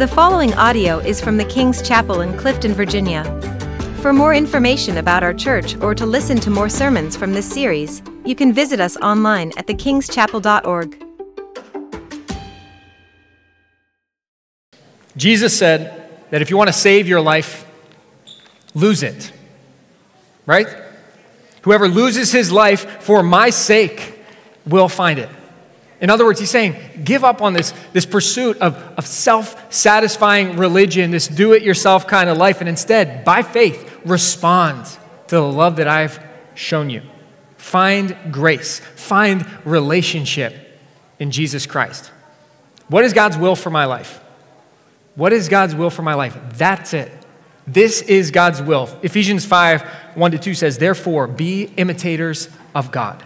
The following audio is from the King's Chapel in Clifton, Virginia. For more information about our church or to listen to more sermons from this series, you can visit us online at thekingschapel.org. Jesus said that if you want to save your life, lose it. Right? Whoever loses his life for my sake will find it. In other words, he's saying, give up on this, this pursuit of, of self satisfying religion, this do it yourself kind of life, and instead, by faith, respond to the love that I've shown you. Find grace, find relationship in Jesus Christ. What is God's will for my life? What is God's will for my life? That's it. This is God's will. Ephesians 5 1 to 2 says, Therefore, be imitators of God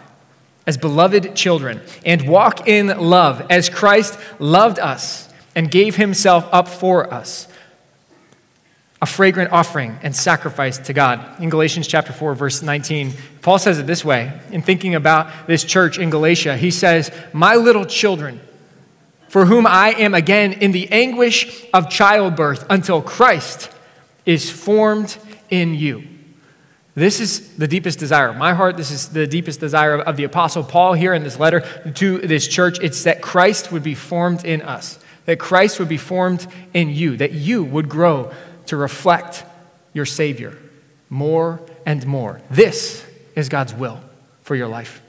as beloved children and walk in love as Christ loved us and gave himself up for us, a fragrant offering and sacrifice to God. In Galatians chapter 4 verse 19, Paul says it this way in thinking about this church in Galatia. He says, "My little children, for whom I am again in the anguish of childbirth until Christ is formed in you." This is the deepest desire of my heart. This is the deepest desire of the Apostle Paul here in this letter to this church. It's that Christ would be formed in us, that Christ would be formed in you, that you would grow to reflect your Savior more and more. This is God's will for your life.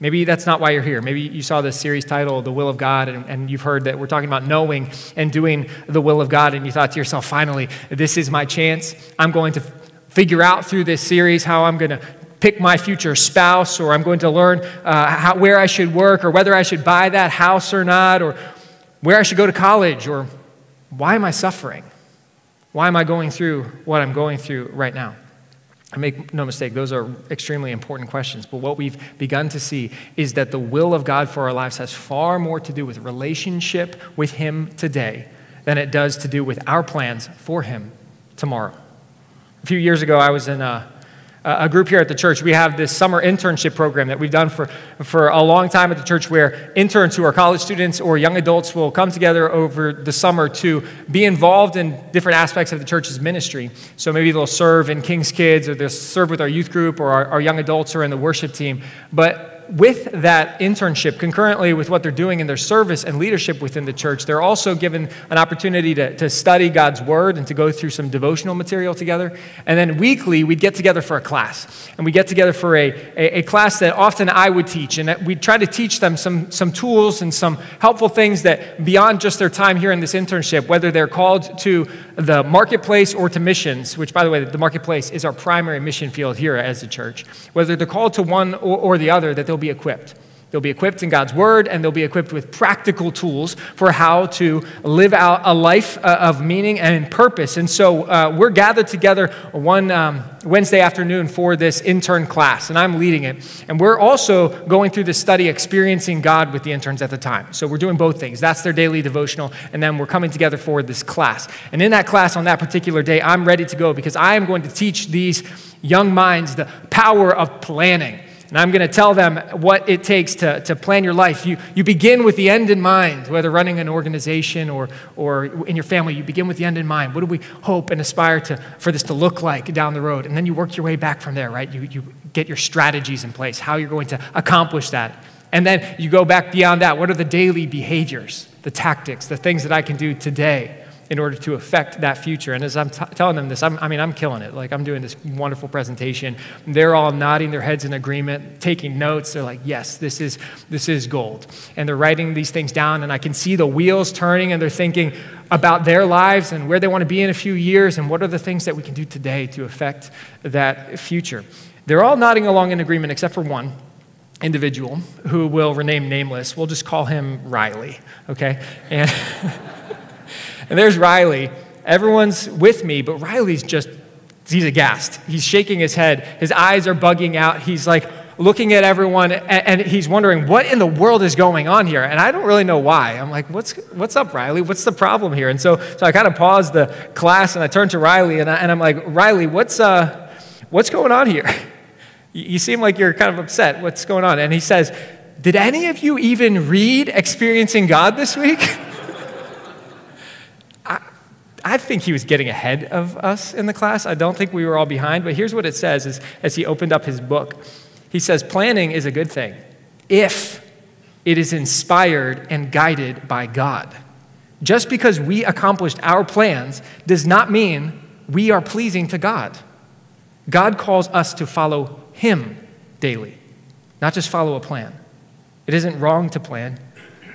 Maybe that's not why you're here. Maybe you saw this series title, The Will of God, and, and, you've heard that we're talking about knowing and doing the will of God, and you thought to yourself, finally, this is my chance. I'm going to figure out through this series how I'm going to pick my future spouse, or I'm going to learn uh, how, where I should work, or whether I should buy that house or not, or where I should go to college, or why am I suffering? Why am I going through what I'm going through right now? I make no mistake, those are extremely important questions. But what we've begun to see is that the will of God for our lives has far more to do with relationship with Him today than it does to do with our plans for Him tomorrow. A few years ago, I was in a, a group here at the church. We have this summer internship program that we've done for, for a long time at the church where interns who are college students or young adults will come together over the summer to be involved in different aspects of the church's ministry. So maybe they'll serve in King's Kids or they'll serve with our youth group or our, our young adults or in the worship team. But with that internship, concurrently with what they're doing in their service and leadership within the church, they're also given an opportunity to, to study God's Word and to go through some devotional material together. And then weekly, we'd get together for a class. And we get together for a, a, a, class that often I would teach. And we'd try to teach them some, some tools and some helpful things that beyond just their time here in this internship, whether they're called to the marketplace or to missions, which, by the way, the marketplace is our primary mission field here as a church, whether they're called to one or, or the other, that they'll be equipped. They'll be equipped in God's word, and they'll be equipped with practical tools for how to live out a life uh, of meaning and purpose. And so uh, we're gathered together one um, Wednesday afternoon for this intern class, and I'm leading it. And we're also going through the study, experiencing God with the interns at the time. So we're doing both things. That's their daily devotional, and then we're coming together for this class. And in that class on that particular day, I'm ready to go because I am going to teach these young minds the power of planning and I'm going to tell them what it takes to, to plan your life. You, you begin with the end in mind, whether running an organization or, or in your family, you begin with the end in mind. What do we hope and aspire to, for this to look like down the road? And then you work your way back from there, right? You, you get your strategies in place, how you're going to accomplish that. And then you go back beyond that. What are the daily behaviors, the tactics, the things that I can do today? In order to affect that future. And as I'm t- telling them this, I'm, i mean, I'm killing it. Like, I'm doing this wonderful presentation. They're all nodding their heads in agreement, taking notes. They're like, yes, this is, this is gold. And they're writing these things down, and I can see the wheels turning, and they're thinking about their lives and where they want to be in a few years, and what are the things that we can do today to affect that future. They're all nodding along in agreement, except for one individual who will remain nameless. We'll just call him Riley, okay? And. And there's Riley. Everyone's with me, but Riley's just, he's aghast. He's shaking his head. His eyes are bugging out. He's like looking at everyone and, and he's wondering, what in the world is going on here? And I don't really know why. I'm like, what's, what's up, Riley? What's the problem here? And so, so I kind of paused the class and I turned to Riley and, I, and I'm like, Riley, what's, uh, what's going on here? You seem like you're kind of upset. What's going on? And he says, Did any of you even read Experiencing God this week? I think he was getting ahead of us in the class. I don't think we were all behind, but here's what it says as, as he opened up his book. He says, Planning is a good thing if it is inspired and guided by God. Just because we accomplished our plans does not mean we are pleasing to God. God calls us to follow Him daily, not just follow a plan. It isn't wrong to plan.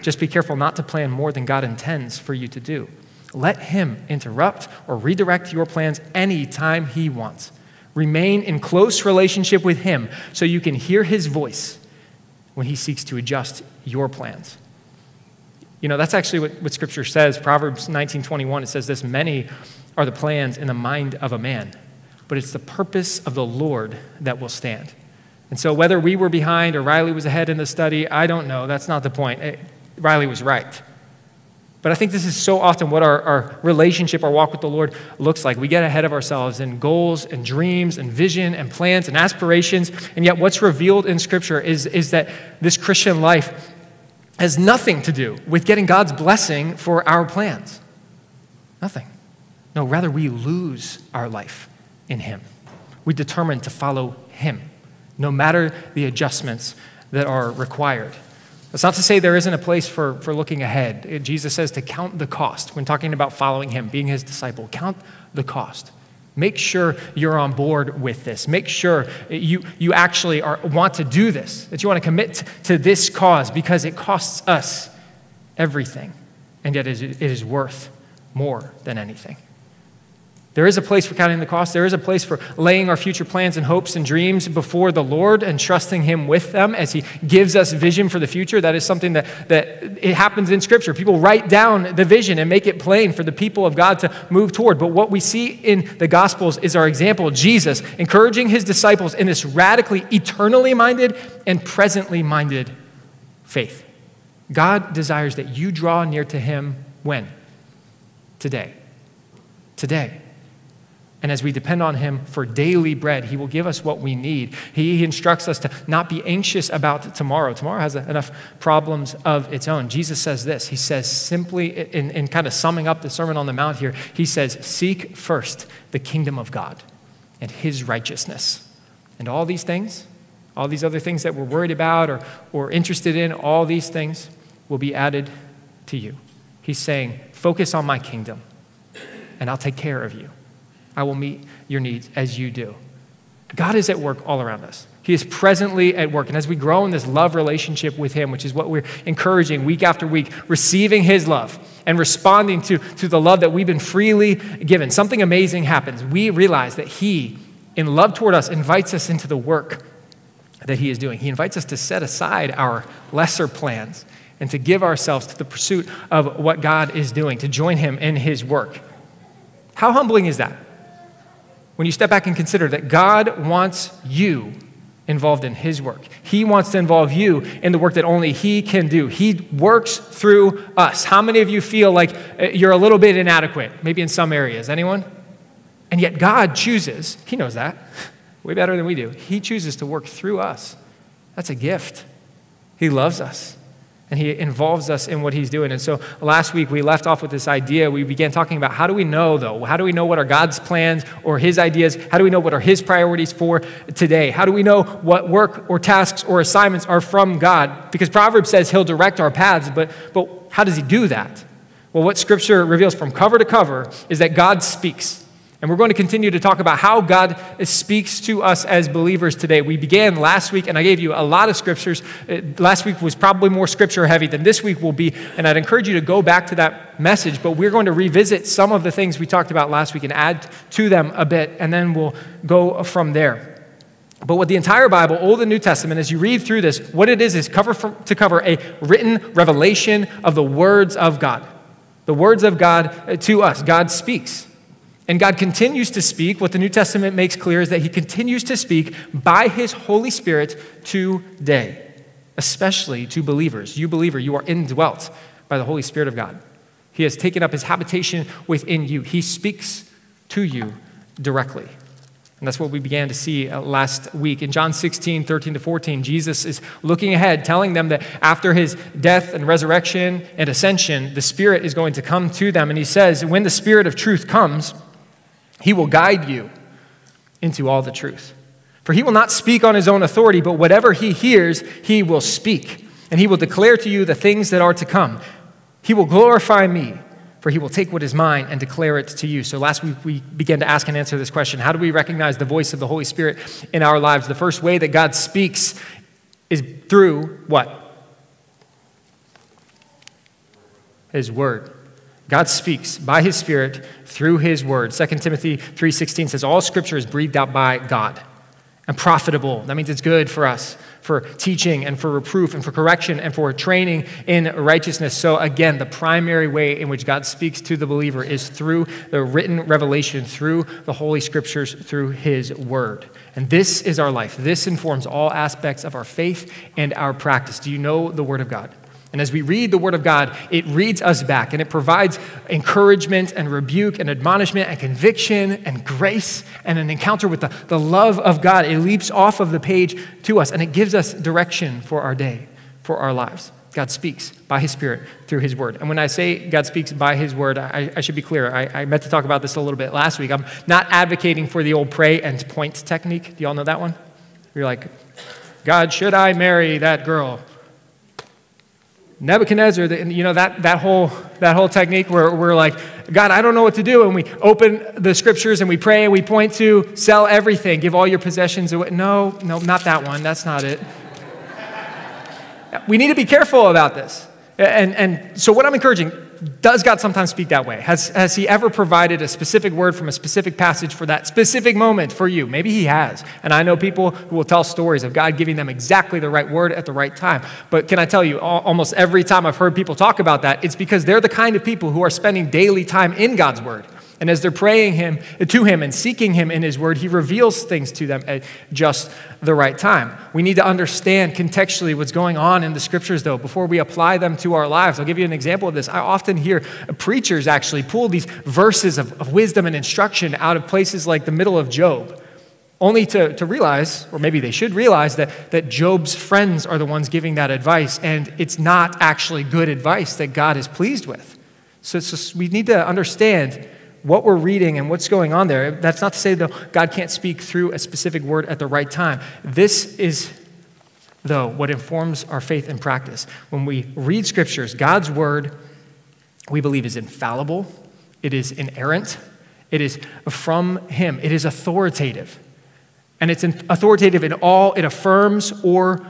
Just be careful not to plan more than God intends for you to do. Let Him interrupt or redirect your plans anytime He wants. Remain in close relationship with Him so you can hear His voice when He seeks to adjust your plans. You know, that's actually what, what Scripture says. Proverbs 19:21, it says this: many are the plans in the mind of a man, but it's the purpose of the Lord that will stand. And so, whether we were behind or Riley was ahead in the study, I don't know. That's not the point. It, Riley was right. But I think this is so often what our, our relationship, our walk with the Lord looks like. We get ahead of ourselves in goals and dreams and vision and plans and aspirations. And yet, what's revealed in Scripture is, is that this Christian life has nothing to do with getting God's blessing for our plans. Nothing. No, rather, we lose our life in Him. We determine to follow Him, no matter the adjustments that are required. That's not to say there isn't a place for, for looking ahead. Jesus says to count the cost when talking about following him, being his disciple. Count the cost. Make sure you're on board with this. Make sure you, you actually are, want to do this, that you want to commit to this cause because it costs us everything, and yet it is worth more than anything. There is a place for counting the cost. There is a place for laying our future plans and hopes and dreams before the Lord and trusting Him with them as He gives us vision for the future. That is something that, that it happens in Scripture. People write down the vision and make it plain for the people of God to move toward. But what we see in the Gospels is our example, Jesus, encouraging His disciples in this radically eternally minded and presently minded faith. God desires that you draw near to Him when? Today. Today. And as we depend on Him for daily bread, He will give us what we need. He instructs us to not be anxious about tomorrow. Tomorrow has enough problems of its own. Jesus says this He says, simply, in, in kind of summing up the Sermon on the Mount here, He says, Seek first the kingdom of God and His righteousness. And all these things, all these other things that we're worried about or, or interested in, all these things will be added to you. He's saying, Focus on my kingdom, and I'll take care of you. I will meet your needs as you do. God is at work all around us. He is presently at work. And as we grow in this love relationship with Him, which is what we're encouraging week after week, receiving His love and responding to, to the love that we've been freely given, something amazing happens. We realize that He, in love toward us, invites us into the work that He is doing. He invites us to set aside our lesser plans and to give ourselves to the pursuit of what God is doing, to join Him in His work. How humbling is that? When you step back and consider that God wants you involved in His work. He wants to involve you in the work that only He can do. He works through us. How many of you feel like uh, you're a little bit inadequate, maybe in some areas? Anyone? And yet God chooses, He knows that way better than we do. He chooses to work through us. That's a gift. He loves us and he involves us in what he's doing. And so last week we left off with this idea. We began talking about how do we know, though? How do we know what are God's plans or his ideas? How do we know what are his priorities for today? How do we know what work or tasks or assignments are from God? Because Proverbs says he'll direct our paths, but, but how does he do that? Well, what scripture reveals from cover to cover is that God speaks. And we're going to continue to talk about how God speaks to us as believers today. We began last week, and I gave you a lot of scriptures. Uh, last week was probably more scripture heavy than this week will be, and I'd encourage you to go back to that message. But we're going to revisit some of the things we talked about last week and add to them a bit, and then we'll go from there. But what the entire Bible, Old and New Testament, as you read through this, what it is is cover to cover a written revelation of the words of God. The words of God to us. God speaks. And God continues to speak. What the New Testament makes clear is that He continues to speak by His Holy Spirit today, especially to believers. You, believer, you are indwelt by the Holy Spirit of God. He has taken up His habitation within you, He speaks to you directly. And that's what we began to see uh, last week. In John 16, 13 to 14, Jesus is looking ahead, telling them that after his death and resurrection and ascension, the Spirit is going to come to them. And he says, When the Spirit of truth comes, he will guide you into all the truth. For he will not speak on his own authority, but whatever he hears, he will speak. And he will declare to you the things that are to come. He will glorify me for he will take what is mine and declare it to you. So last week we began to ask and answer this question How do we recognize the voice of the Holy Spirit in our lives? The first way that God speaks is through what? His word. God speaks by his spirit through his word. 2 Timothy 3:16 says all scripture is breathed out by God and profitable. That means it's good for us for teaching and for reproof and for correction and for training in righteousness. So, again, the primary way in which God speaks to the believer is through the written revelation, through the Holy Scriptures, through His Word. And this is our life. This informs all aspects of our faith and our practice. Do you know the Word of God? And as we read the Word of God, it reads us back and it provides encouragement and rebuke and admonishment and conviction and grace and an encounter with the, the love of God. It leaps off of the page to us and it gives us direction for our day, for our lives. God speaks by His Spirit through His Word. And when I say God speaks by His Word, I, I should be clear. I, I, meant to talk about this a little bit last week. I'm not advocating for the old pray and point technique. Do y'all know that one? You're like, God, should I marry that girl? Nebuchadnezzar, you know, that, that, whole, that whole technique where we're like, God, I don't know what to do. And we open the scriptures and we pray and we point to sell everything, give all your possessions away. No, no, not that one. That's not it. we need to be careful about this. And, and so, what I'm encouraging, does God sometimes speak that way? Has, has He ever provided a specific word from a specific passage for that specific moment for you? Maybe He has. And I know people who will tell stories of God giving them exactly the right word at the right time. But can I tell you, almost every time I've heard people talk about that, it's because they're the kind of people who are spending daily time in God's word. And as they're praying him to him and seeking him in his word, he reveals things to them at just the right time. We need to understand contextually what's going on in the scriptures, though, before we apply them to our lives. I'll give you an example of this. I often hear preachers actually pull these verses of, of wisdom and instruction out of places like the middle of Job only to, to realize, or maybe they should realize, that, that Job's friends are the ones giving that advice, and it's not actually good advice that God is pleased with. So, so we need to understand what we're reading and what's going on there. That's not to say, though, God can't speak through a specific word at the right time. This is, though, what informs our faith and practice. When we read scriptures, God's word, we believe, is infallible, it is inerrant, it is from Him, it is authoritative. And it's authoritative in all it affirms or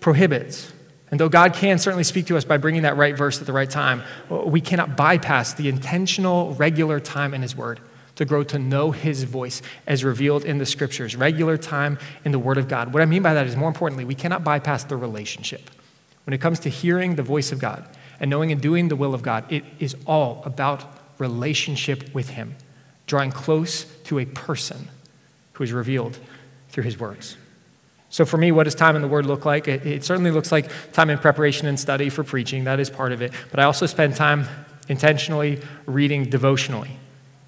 prohibits. And though God can certainly speak to us by bringing that right verse at the right time, we cannot bypass the intentional, regular time in His Word to grow to know His voice as revealed in the Scriptures, regular time in the Word of God. What I mean by that is, more importantly, we cannot bypass the relationship. When it comes to hearing the voice of God and knowing and doing the will of God, it is all about relationship with Him, drawing close to a person who is revealed through His words. So, for me, what does time in the Word look like? It, it, certainly looks like time in preparation and study for preaching. That is part of it. But I also spend time intentionally reading devotionally,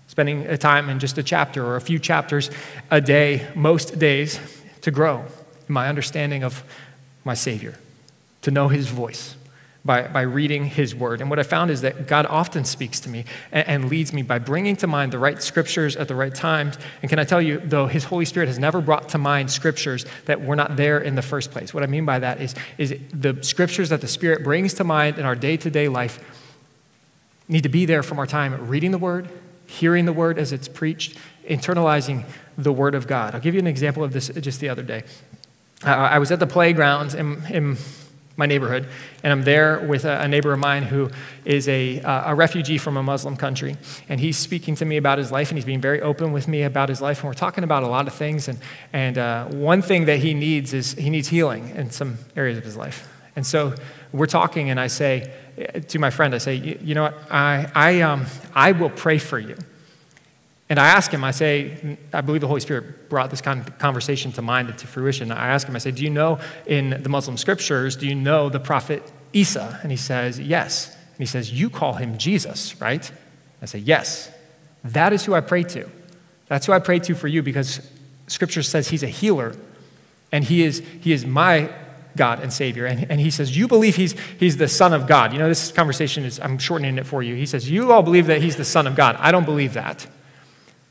spending a time in just a chapter or a few chapters a day, most days, to grow in my understanding of my Savior, to know His voice by, by reading his word. And what I found is that God often speaks to me and, and, leads me by bringing to mind the right scriptures at the right times. And can I tell you, though, his Holy Spirit has never brought to mind scriptures that were not there in the first place. What I mean by that is, is the scriptures that the Spirit brings to mind in our day to day life need to be there from our time reading the word, hearing the word as it's preached, internalizing the word of God. I'll give you an example of this just the other day. Uh, I was at the playground in, in my neighborhood, and I'm there with a, neighbor of mine who is a, uh, a refugee from a Muslim country. And he's speaking to me about his life, and he's being very open with me about his life. And we're talking about a lot of things. And, and uh, one thing that he needs is he needs healing in some areas of his life. And so we're talking, and I say to my friend, I say, you know what, I, I, um, I will pray for you. And I ask him, I say, I believe the Holy Spirit brought this kind of conversation to mind and to fruition. I ask him, I say, Do you know in the Muslim scriptures, do you know the prophet Isa? And he says, Yes. And he says, You call him Jesus, right? I say, Yes. That is who I pray to. That's who I pray to for you because Scripture says he's a healer, and he is, he is my God and Savior. And, and he says, You believe he's, he's the Son of God. You know, this conversation is, I'm shortening it for you. He says, You all believe that he's the Son of God. I don't believe that.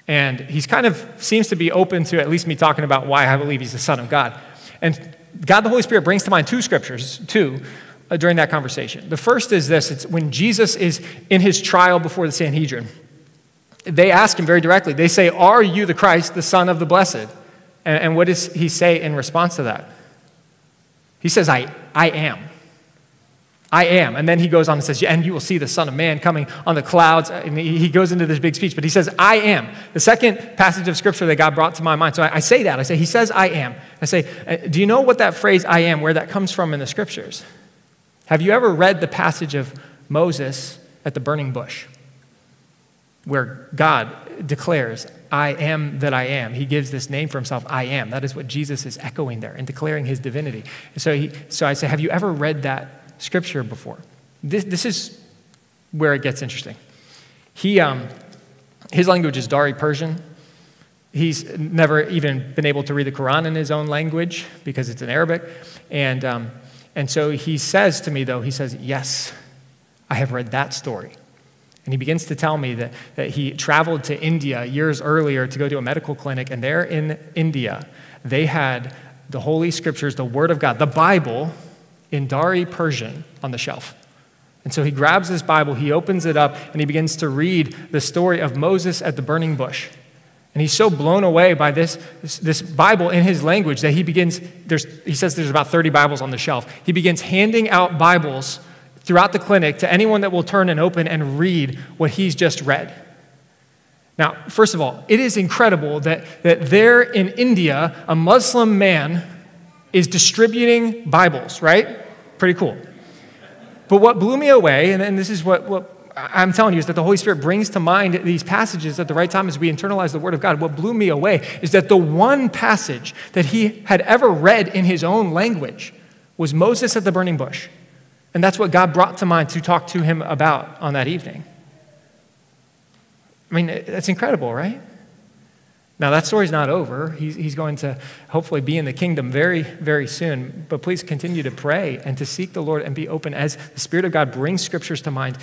And he's kind of seems to be open to at least me talking about why I believe he's the Son of God. And God the Holy Spirit brings to mind two scriptures, two, uh, during that conversation. The first is this it's when Jesus is in his trial before the Sanhedrin. They ask him very directly, they say, Are you the Christ, the Son of the Blessed? And, and what does he say in response to that? He says, I, I am. I am. And then he goes on and says, And you will see the Son of Man coming on the clouds. And he goes into this big speech, but he says, I am. The second passage of scripture that God brought to my mind. So I, I say that. I say, He says, I am. I say, uh, Do you know what that phrase, I am, where that comes from in the scriptures? Have you ever read the passage of Moses at the burning bush? Where God declares, I am that I am. He gives this name for himself, I am. That is what Jesus is echoing there and declaring his divinity. so, he, so I say, Have you ever read that scripture before. This, this is where it gets interesting. He, um, his language is Dari Persian. He's never even been able to read the Quran in his own language because it's in Arabic. And, um, and so he says to me, though, he says, Yes, I have read that story. And he begins to tell me that, that he traveled to India years earlier to go to a medical clinic, and there in India, they had the Holy Scriptures, the Word of God, the Bible, in Dari Persian on the shelf. And so he grabs this Bible, he opens it up, and he begins to read the story of Moses at the burning bush. And he's so blown away by this, this, this, Bible in his language that he begins, there's, he says there's about 30 Bibles on the shelf. He begins handing out Bibles throughout the clinic to anyone that will turn and open and read what he's just read. Now, first of all, it is incredible that, that there in India, a Muslim man is distributing Bibles, right? Pretty cool. But what blew me away, and, and this is what, what I'm telling you, is that the Holy Spirit brings to mind these passages at the right time as we internalize the Word of God. What blew me away is that the one passage that he had ever read in his own language was Moses at the burning bush. And that's what God brought to mind to talk to him about on that evening. I mean, that's incredible, right? Now, that story's not over. He's, he's going to hopefully be in the kingdom very, very soon. But please continue to pray and to seek the Lord and be open as the Spirit of God brings scriptures to mind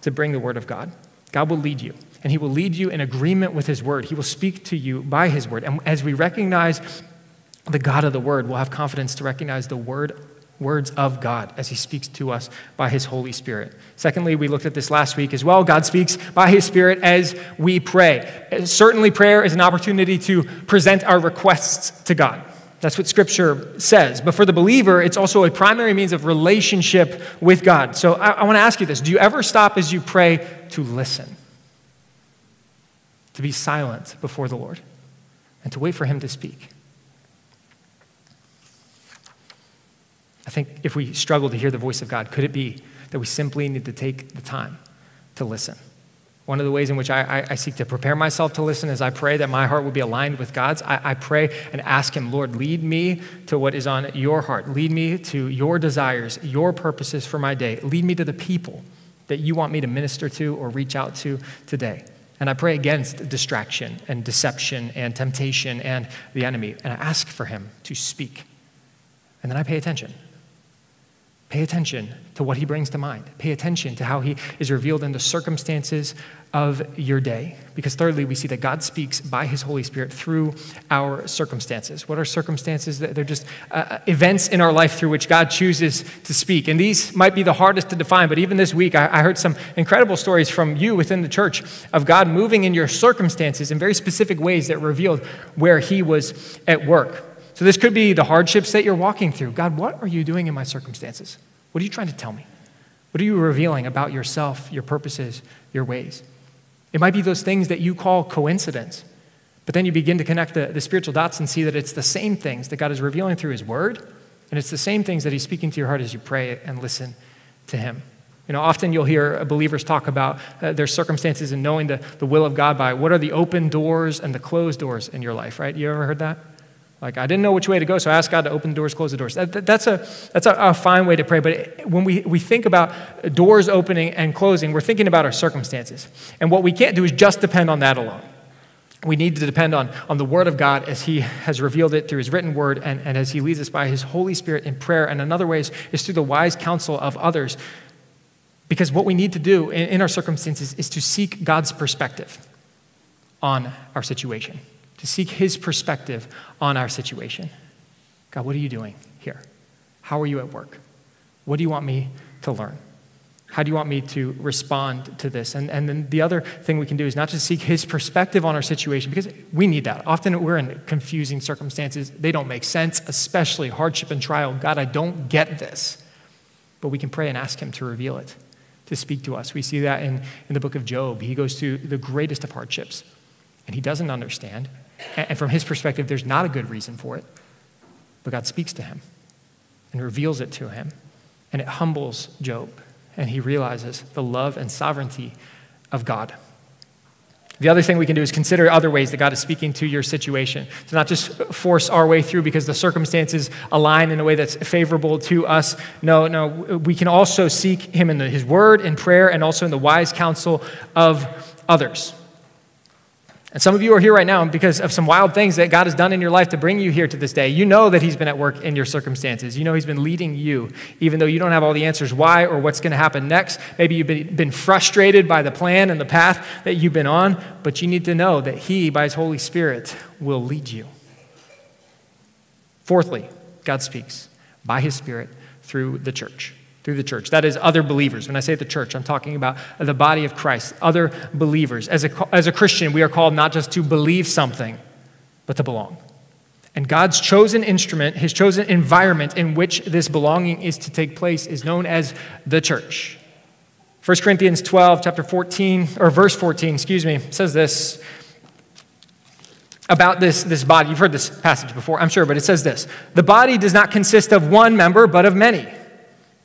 to bring the word of God. God will lead you, and He will lead you in agreement with His word. He will speak to you by His word. And as we recognize the God of the word, we'll have confidence to recognize the word words of God as he speaks to us by his Holy Spirit. Secondly, we looked at this last week as well. God speaks by his Spirit as we pray. Certainly, prayer is an opportunity to present our requests to God. That's what Scripture says. But for the believer, it's also a primary means of relationship with God. So I, I want to ask you this Do you ever stop as you pray to listen? To be silent before the Lord and to wait for him to speak? I think if we struggle to hear the voice of God, could it be that we simply need to take the time to listen? One of the ways in which I, I, I, seek to prepare myself to listen is I pray that my heart will be aligned with God's. I, I pray and ask Him, Lord, lead me to what is on your heart. Lead me to your desires, your purposes for my day. Lead me to the people that you want me to minister to or reach out to today. And I pray against distraction and deception and temptation and the enemy. And I ask for Him to speak. And then I pay attention. Pay attention to what he brings to mind. Pay attention to how he is revealed in the circumstances of your day. Because, thirdly, we see that God speaks by his Holy Spirit through our circumstances. What are circumstances? They're just uh, uh, events in our life through which God chooses to speak. And these might be the hardest to define, but even this week, I, I heard some incredible stories from you within the church of God moving in your circumstances in very specific ways that revealed where he was at work. So, this could be the hardships that you're walking through. God, what are you doing in my circumstances? What are you trying to tell me? What are you revealing about yourself, your purposes, your ways? It might be those things that you call coincidence, but then you begin to connect the, the spiritual dots and see that it's the same things that God is revealing through His Word, and it's the same things that He's speaking to your heart as you pray and listen to Him. You know, often you'll hear believers talk about uh, their circumstances and knowing the, the will of God by what are the open doors and the closed doors in your life, right? You ever heard that? Like, I didn't know which way to go, so I asked God to open the doors, close the doors. That, that, that's a, that's a, a, fine way to pray. But it, when we, we think about doors opening and closing, we're thinking about our circumstances. And what we can't do is just depend on that alone. We need to depend on, on the Word of God as He has revealed it through His written Word and, and as He leads us by His Holy Spirit in prayer. And another way is, is through the wise counsel of others. Because what we need to do in, in our circumstances is to seek God's perspective on our situation, to seek His perspective on our situation. God, what are you doing here? How are you at work? What do you want me to learn? How do you want me to respond to this? And, and then the other thing we can do is not just seek his perspective on our situation, because we need that. Often we're in confusing circumstances. They don't make sense, especially hardship and trial. God, I don't get this. But we can pray and ask him to reveal it, to speak to us. We see that in, in the book of Job. He goes through the greatest of hardships, and he doesn't understand. And from his perspective, there's not a good reason for it. But God speaks to him and reveals it to him, and it humbles Job and he realizes the love and sovereignty of God. The other thing we can do is consider other ways that God is speaking to your situation. To not just force our way through because the circumstances align in a way that's favorable to us. No, no, we can also seek Him in the, His Word, in prayer, and also in the wise counsel of others. And some of you are here right now because of some wild things that God has done in your life to bring you here to this day. You know that He's been at work in your circumstances. You know He's been leading you, even though you don't have all the answers why or what's going to happen next. Maybe you've been, frustrated by the plan and the path that you've been on, but you need to know that He, by His Holy Spirit, will lead you. Fourthly, God speaks by His Spirit through the church through the church. That is, other believers. When I say the church, I'm talking about the body of Christ, other believers. As a, as a Christian, we are called not just to believe something, but to belong. And God's chosen instrument, his chosen environment in which this belonging is to take place, is known as the church. 1 Corinthians 12, chapter 14, or verse 14, excuse me, says this about this, this body. You've heard this passage before, I'm sure, but it says this The body does not consist of one member, but of many.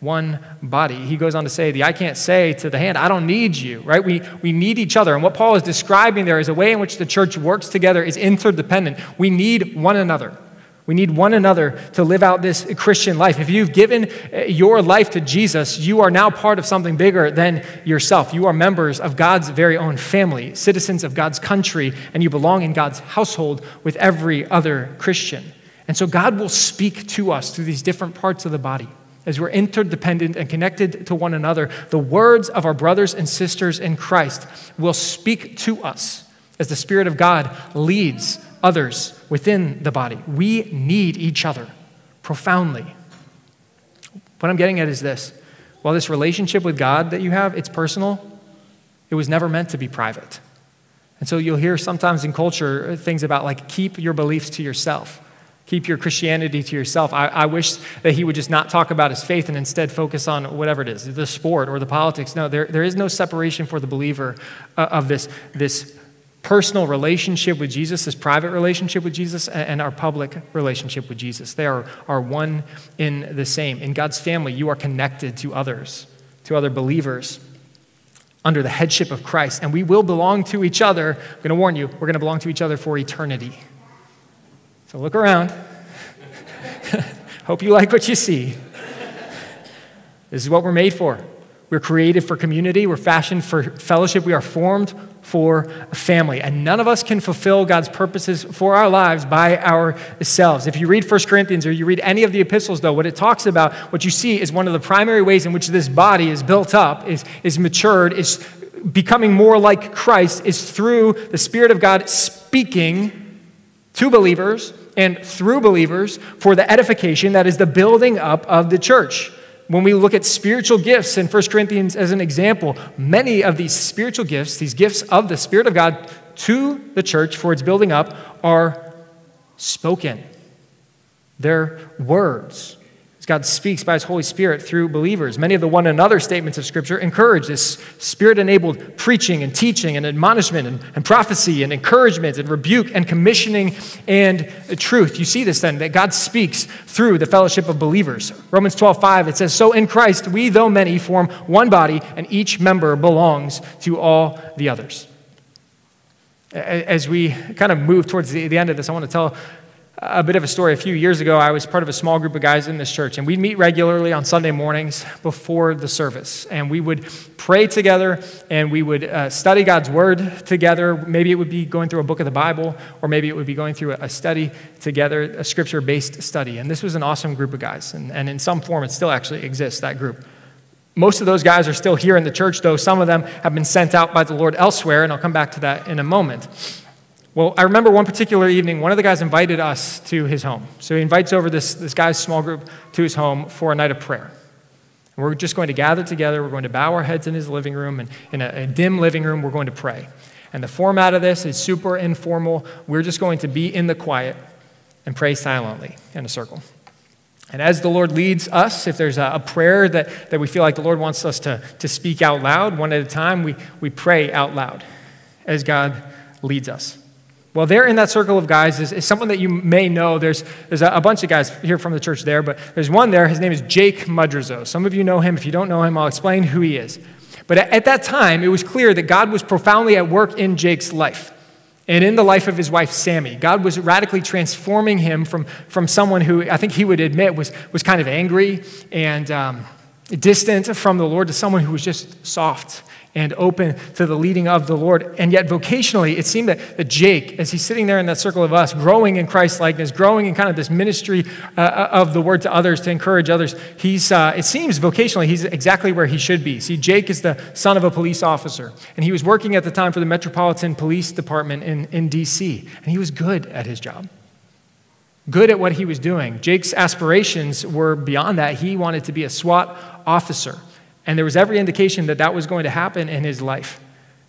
one body. He goes on to say, the eye can't say to the hand, I don't need you, right? We, we need each other. And what Paul is describing there is a way in which the church works together is interdependent. We need one another. We need one another to live out this Christian life. If you've given uh, your life to Jesus, you are now part of something bigger than yourself. You are members of God's very own family, citizens of God's country, and you belong in God's household with every other Christian. And so God will speak to us through these different parts of the body as we're interdependent and connected to one another, the words of our brothers and sisters in Christ will speak to us as the Spirit of God leads others within the body. We need each other profoundly. What I'm getting at is this while this relationship with God that you have, it's personal, it was never meant to be private. And so you'll hear sometimes in culture things about like keep your beliefs to yourself. Keep your Christianity to yourself. I, I, wish that he would just not talk about his faith and instead focus on whatever it is, the sport or the politics. No, there, there is no separation for the believer uh, of this, this personal relationship with Jesus, this private relationship with Jesus, and our public relationship with Jesus. They are, are one in the same. In God's family, you are connected to others, to other believers under the headship of Christ. And we will belong to each other. I'm going to warn you, we're going to belong to each other for eternity. So look around. Hope you like what you see. This is what we're made for. We're created for community, we're fashioned for fellowship, we are formed for a family. And none of us can fulfill God's purposes for our lives by ourselves. If you read 1 Corinthians or you read any of the epistles, though, what it talks about, what you see is one of the primary ways in which this body is built up, is, is matured, is becoming more like Christ, is through the Spirit of God speaking to believers and through believers for the edification that is the building up of the church. When we look at spiritual gifts in 1 Corinthians as an example, many of these spiritual gifts, these gifts of the Spirit of God to the church for its building up, are spoken. They're words. God speaks by his Holy Spirit through believers. Many of the one another statements of Scripture encourage this spirit enabled preaching and teaching and admonishment and, and, prophecy and encouragement and rebuke and commissioning and truth. You see this then, that God speaks through the fellowship of believers. Romans 12, 5, it says, So in Christ, we, though many, form one body, and each member belongs to all the others. As we kind of move towards the, the end of this, I want to tell a bit of a story. A few years ago, I was part of a small group of guys in this church, and we'd meet regularly on Sunday mornings before the service. And we would pray together, and we would uh, study God's Word together. Maybe it would be going through a book of the Bible, or maybe it would be going through a study together, a scripture based study. And this was an awesome group of guys. And, and in some form, it still actually exists, that group. Most of those guys are still here in the church, though some of them have been sent out by the Lord elsewhere, and I'll come back to that in a moment. Well, I remember one particular evening, one of the guys invited us to his home. So he invites over this, this guy's small group to his home for a night of prayer. And we're just going to gather together. We're going to bow our heads in his living room, and in a, a dim living room, we're going to pray. And the format of this is super informal. We're just going to be in the quiet and pray silently in a circle. And as the Lord leads us, if there's a, a, prayer that, that we feel like the Lord wants us to, to speak out loud, one at a time, we, we pray out loud as God leads us. Well, there in that circle of guys is, is someone that you may know. There's, there's a, a, bunch of guys here from the church there, but there's one there. His name is Jake Mudrazo. Some of you know him. If you don't know him, I'll explain who he is. But at, at that time, it was clear that God was profoundly at work in Jake's life and in the life of his wife, Sammy. God was radically transforming him from, from someone who I think he would admit was, was kind of angry and um, distant from the Lord to someone who was just soft and open to the leading of the Lord. And yet, vocationally, it seemed that, that Jake, as he's sitting there in that circle of us, growing in Christ likeness, growing in kind of this ministry uh, uh, of the word to others, to encourage others, he's, uh, it seems vocationally, he's exactly where he should be. See, Jake is the son of a police officer, and he was working at the time for the Metropolitan Police Department in, in D.C., and he was good at his job good at what he was doing. Jake's aspirations were beyond that. He wanted to be a SWAT officer. And there was every indication that that was going to happen in his life.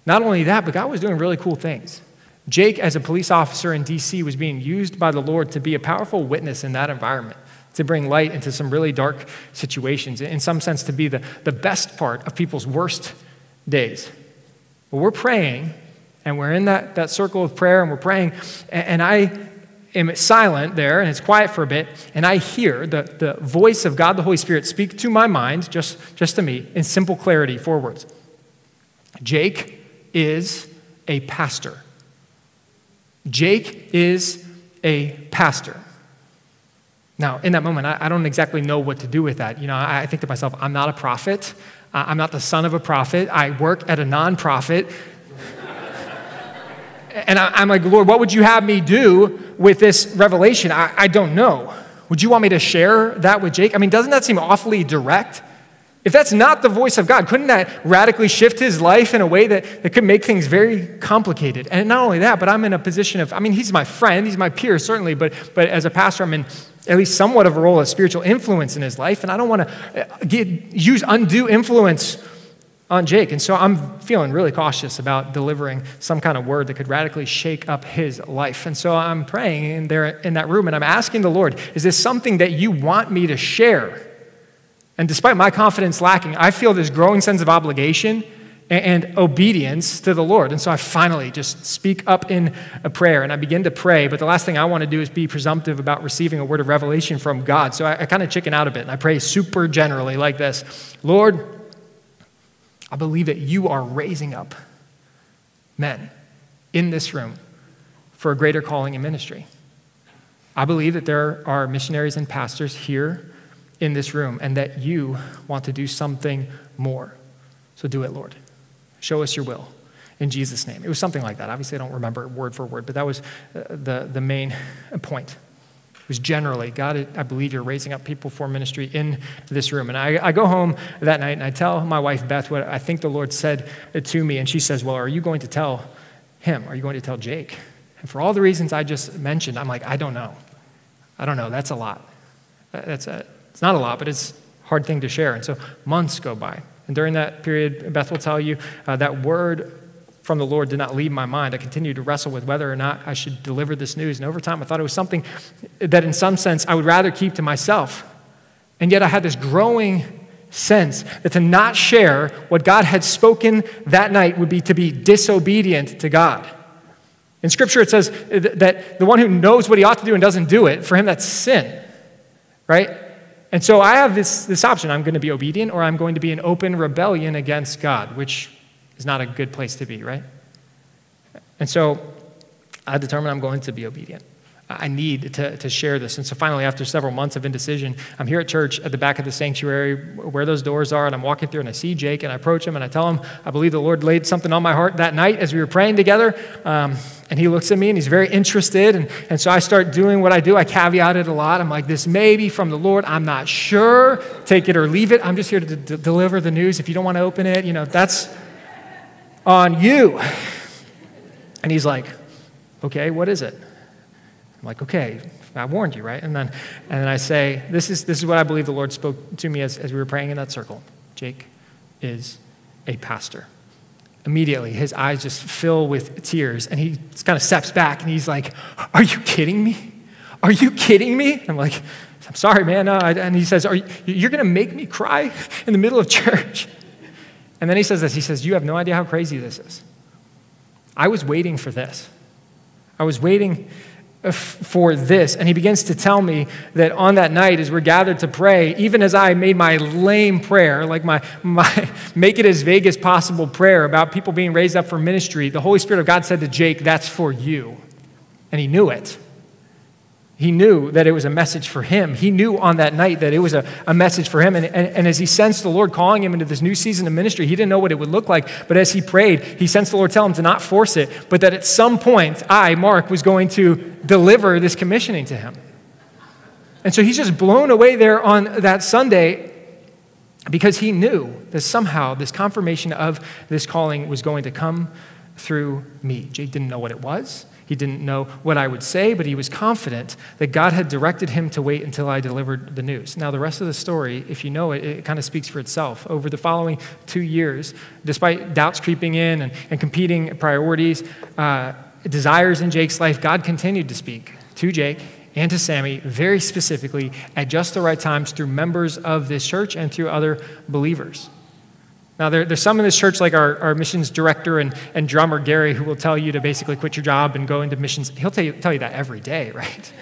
Not only that, but God was doing really cool things. Jake, as a police officer in DC, was being used by the Lord to be a powerful witness in that environment, to bring light into some really dark situations, in some sense, to be the, the best part of people's worst days. But we're praying, and we're in that, that circle of prayer, and we're praying, and, and I am silent there and it's quiet for a bit, and I hear the, the voice of God the Holy Spirit speak to my mind, just, just to me, in simple clarity, four words Jake is a pastor. Jake is a pastor. Now, in that moment, I, I don't exactly know what to do with that. You know, I, I think to myself, I'm not a prophet. I'm not the son of a prophet. I work at a nonprofit and I, am like, Lord, what would you have me do with this revelation? I, I don't know. Would you want me to share that with Jake? I mean, doesn't that seem awfully direct? If that's not the voice of God, couldn't that radically shift his life in a way that, that could make things very complicated? And not only that, but I'm in a position of, I mean, he's my friend, he's my peer, certainly, but, but as a pastor, I'm in at least somewhat of a role of spiritual influence in his life, and I don't want to uh, use undue influence on Jake. And so I'm feeling really cautious about delivering some kind of word that could radically shake up his life. And so I'm praying in there in that room and I'm asking the Lord, is this something that you want me to share? And despite my confidence lacking, I feel this growing sense of obligation and obedience to the Lord. And so I finally just speak up in a prayer and I begin to pray. But the last thing I want to do is be presumptive about receiving a word of revelation from God. So I, I kind of chicken out a bit and I pray super generally like this Lord, I believe that you are raising up men in this room for a greater calling in ministry. I believe that there are missionaries and pastors here in this room and that you want to do something more. So do it, Lord. Show us your will in Jesus' name. It was something like that. Obviously, I don't remember word for word, but that was uh, the, the main point was generally, God, I believe you're raising up people for ministry in this room. And I, I go home that night and I tell my wife, Beth, what I think the Lord said to me. And she says, Well, are you going to tell him? Are you going to tell Jake? And for all the reasons I just mentioned, I'm like, I don't know. I don't know. That's a lot. That's a, it's not a lot, but it's a hard thing to share. And so months go by. And during that period, Beth will tell you uh, that word from the Lord did not leave my mind. I continued to wrestle with whether or not I should deliver this news. And over time, I thought it was something that, in some sense, I would rather keep to myself. And yet I had this growing sense that to not share what God had spoken that night would be to be disobedient to God. In Scripture, it says that the one who knows what he ought to do and doesn't do it, for him, that's sin, right? And so I have this, this option I'm going to be obedient or I'm going to be in open rebellion against God, which is not a good place to be, right? And so I determined I'm going to be obedient. I need to, to share this. And so finally, after several months of indecision, I'm here at church at the back of the sanctuary where those doors are, and I'm walking through and I see Jake and I approach him and I tell him, I believe the Lord laid something on my heart that night as we were praying together. Um, and he looks at me and he's very interested. And, and so I start doing what I do. I caveat it a lot. I'm like, this may be from the Lord. I'm not sure. Take it or leave it. I'm just here to d- deliver the news. If you don't want to open it, you know, that's on you. And he's like, okay, what is it? I'm like, okay, I warned you, right? And then, and then I say, this is, this is what I believe the Lord spoke to me as, as we were praying in that circle. Jake is a pastor. Immediately, his eyes just fill with tears, and he kind of steps back and he's like, Are you kidding me? Are you kidding me? I'm like, I'm sorry, man. Uh, no. And he says, Are you, You're going to make me cry in the middle of church? And then he says this He says, You have no idea how crazy this is. I was waiting for this. I was waiting uh, for this. And he begins to tell me that on that night, as we're gathered to pray, even as I made my lame prayer, like my, my make it as vague as possible prayer about people being raised up for ministry, the Holy Spirit of God said to Jake, That's for you. And he knew it. He knew that it was a message for him. He knew on that night that it was a, a message for him. And, and, and, as he sensed the Lord calling him into this new season of ministry, he didn't know what it would look like. But as he prayed, he sensed the Lord tell him to not force it, but that at some point, I, Mark, was going to deliver this commissioning to him. And so he's just blown away there on that Sunday because he knew that somehow this confirmation of this calling was going to come through me. Jake didn't know what it was. He didn't know what I would say, but he was confident that God had directed him to wait until I delivered the news. Now, the rest of the story, if you know it, it kind of speaks for itself. Over the following two years, despite doubts creeping in and, and competing priorities, uh, desires in Jake's life, God continued to speak to Jake and to Sammy very specifically at just the right times through members of this church and through other believers. Now, there, there's some in this church, like our, our missions director and, and drummer, Gary, who will tell you to basically quit your job and go into missions. He'll tell you, tell you that every day, right?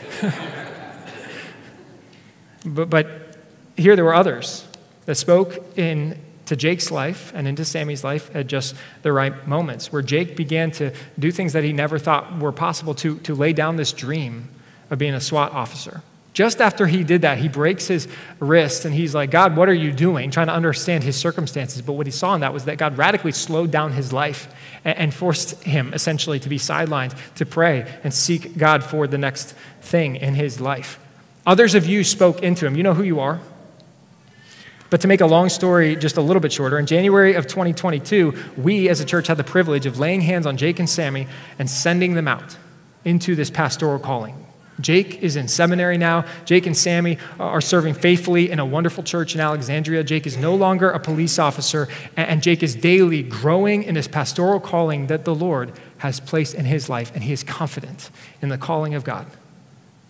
but, but here there were others that spoke in to Jake's life and into Sammy's life at just the right moments, where Jake began to do things that he never thought were possible to, to lay down this dream of being a SWAT officer. Just after he did that, he breaks his wrist and he's like, God, what are you doing? Trying to understand his circumstances. But what he saw in that was that God radically slowed down his life and forced him essentially to be sidelined, to pray and seek God for the next thing in his life. Others of you spoke into him. You know who you are. But to make a long story just a little bit shorter, in January of 2022, we as a church had the privilege of laying hands on Jake and Sammy and sending them out into this pastoral calling. Jake is in seminary now. Jake and Sammy are serving faithfully in a wonderful church in Alexandria. Jake is no longer a police officer, and Jake is daily growing in his pastoral calling that the Lord has placed in his life, and he is confident in the calling of God.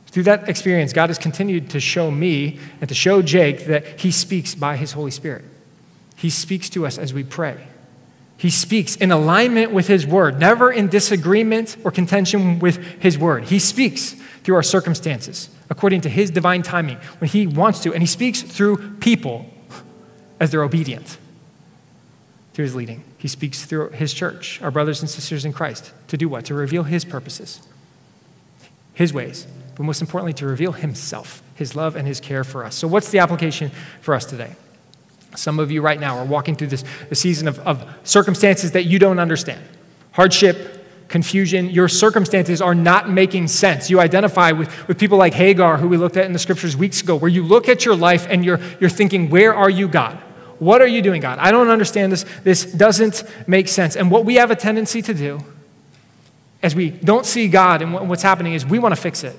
Through that experience, God has continued to show me and to show Jake that he speaks by his Holy Spirit. He speaks to us as we pray. He speaks in alignment with his word, never in disagreement or contention with his word. He speaks through our circumstances, according to His divine timing, when He wants to. And He speaks through people as they're obedient to His leading. He speaks through His church, our brothers and sisters in Christ, to do what? To reveal His purposes, His ways, but most importantly, to reveal Himself, His love, and His care for us. So, what's the application for us today? Some of you right now are walking through this, this season of, of circumstances that you don't understand hardship, confusion. Your circumstances are not making sense. You identify with, with people like Hagar, who we looked at in the scriptures weeks ago, where you look at your life and you're, you're thinking, Where are you, God? What are you doing, God? I don't understand this. This doesn't make sense. And what we have a tendency to do as we don't see God and what's happening is we want to fix it.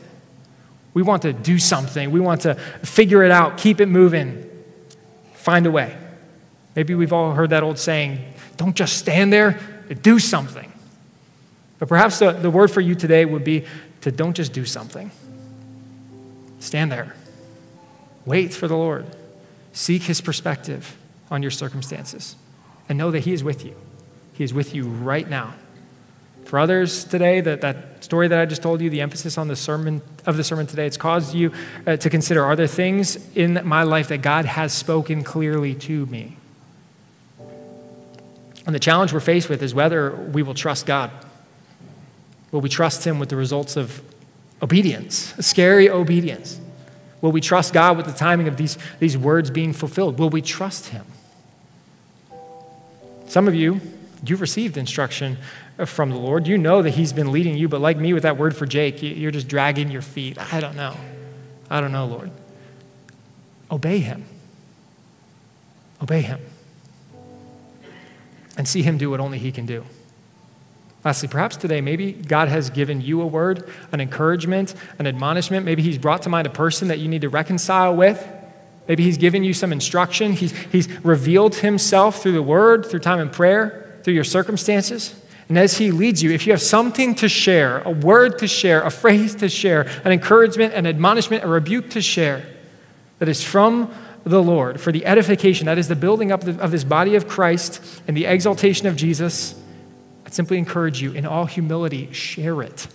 We want to do something. We want to figure it out, keep it moving, find a way. Maybe we've all heard that old saying don't just stand there, do something. But perhaps the, the word for you today would be to don't just do something. Stand there. Wait for the Lord. Seek his perspective on your circumstances and know that he is with you. He is with you right now. For others today, that, that story that I just told you, the emphasis on the sermon of the sermon today, it's caused you uh, to consider are there things in my life that God has spoken clearly to me? And the challenge we're faced with is whether we will trust God. Will we trust Him with the results of obedience, scary obedience? Will we trust God with the timing of these, these words being fulfilled? Will we trust Him? Some of you, you've received instruction from the Lord. You know that He's been leading you, but like me with that word for Jake, you're just dragging your feet. I don't know. I don't know, Lord. Obey Him. Obey Him. And see Him do what only He can do. Lastly, perhaps today, maybe God has given you a word, an encouragement, an admonishment. Maybe He's brought to mind a person that you need to reconcile with. Maybe He's given you some instruction. He's, he's revealed Himself through the word, through time and prayer, through your circumstances. And as He leads you, if you have something to share, a word to share, a phrase to share, an encouragement, an admonishment, a rebuke to share that is from the Lord for the edification, that is the building up of this body of Christ and the exaltation of Jesus I'd simply encourage you, in all humility, share it.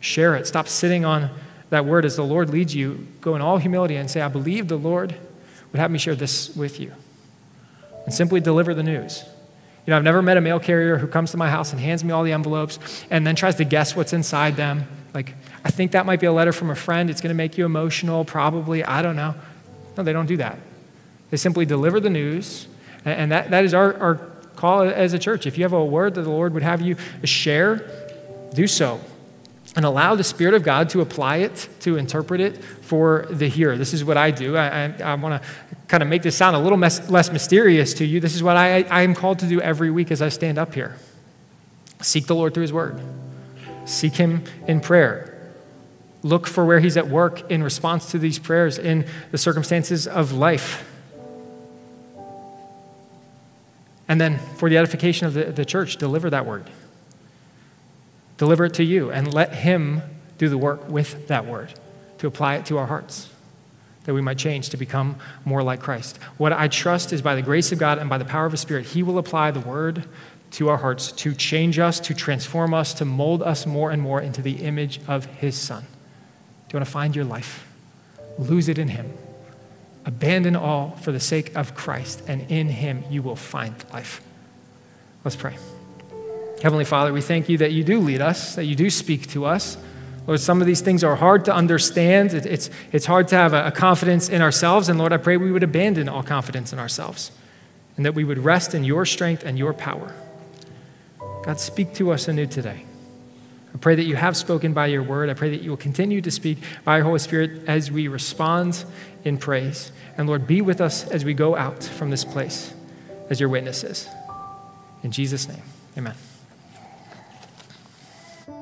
Share it. Stop sitting on that word as the Lord leads you. Go in all humility and say, I believe the Lord would have me share this with you. And simply deliver the news. You know, I've never met a mail carrier who comes to my house and hands me all the envelopes and then tries to guess what's inside them. Like, I think that might be a letter from a friend. It's going to make you emotional, probably. I don't know. No, they don't do that. They simply deliver the news, and that, that is our, our call as a church. If you have a word that the Lord would have you share, do so. And allow the Spirit of God to apply it, to interpret it for the hearer. This is what I do. I, I, I want to kind of make this sound a little mes- less mysterious to you. This is what I, I am called to do every week as I stand up here seek the Lord through His Word, seek Him in prayer. Look for where He's at work in response to these prayers in the circumstances of life. And then for the edification of the, the church, deliver that word. Deliver it to you and let Him do the work with that word to apply it to our hearts that we might change to become more like Christ. What I trust is by the grace of God and by the power of His Spirit, He will apply the word to our hearts to change us, to transform us, to mold us more and more into the image of His Son. Do you want to find your life? Lose it in Him. Abandon all for the sake of Christ, and in him you will find life. Let's pray. Heavenly Father, we thank you that you do lead us, that you do speak to us. Lord, some of these things are hard to understand. It's, it's hard to have a confidence in ourselves. And Lord, I pray we would abandon all confidence in ourselves and that we would rest in your strength and your power. God, speak to us anew today. I pray that you have spoken by your word. I pray that you will continue to speak by your Holy Spirit as we respond in praise. And Lord, be with us as we go out from this place as your witnesses. In Jesus' name, amen.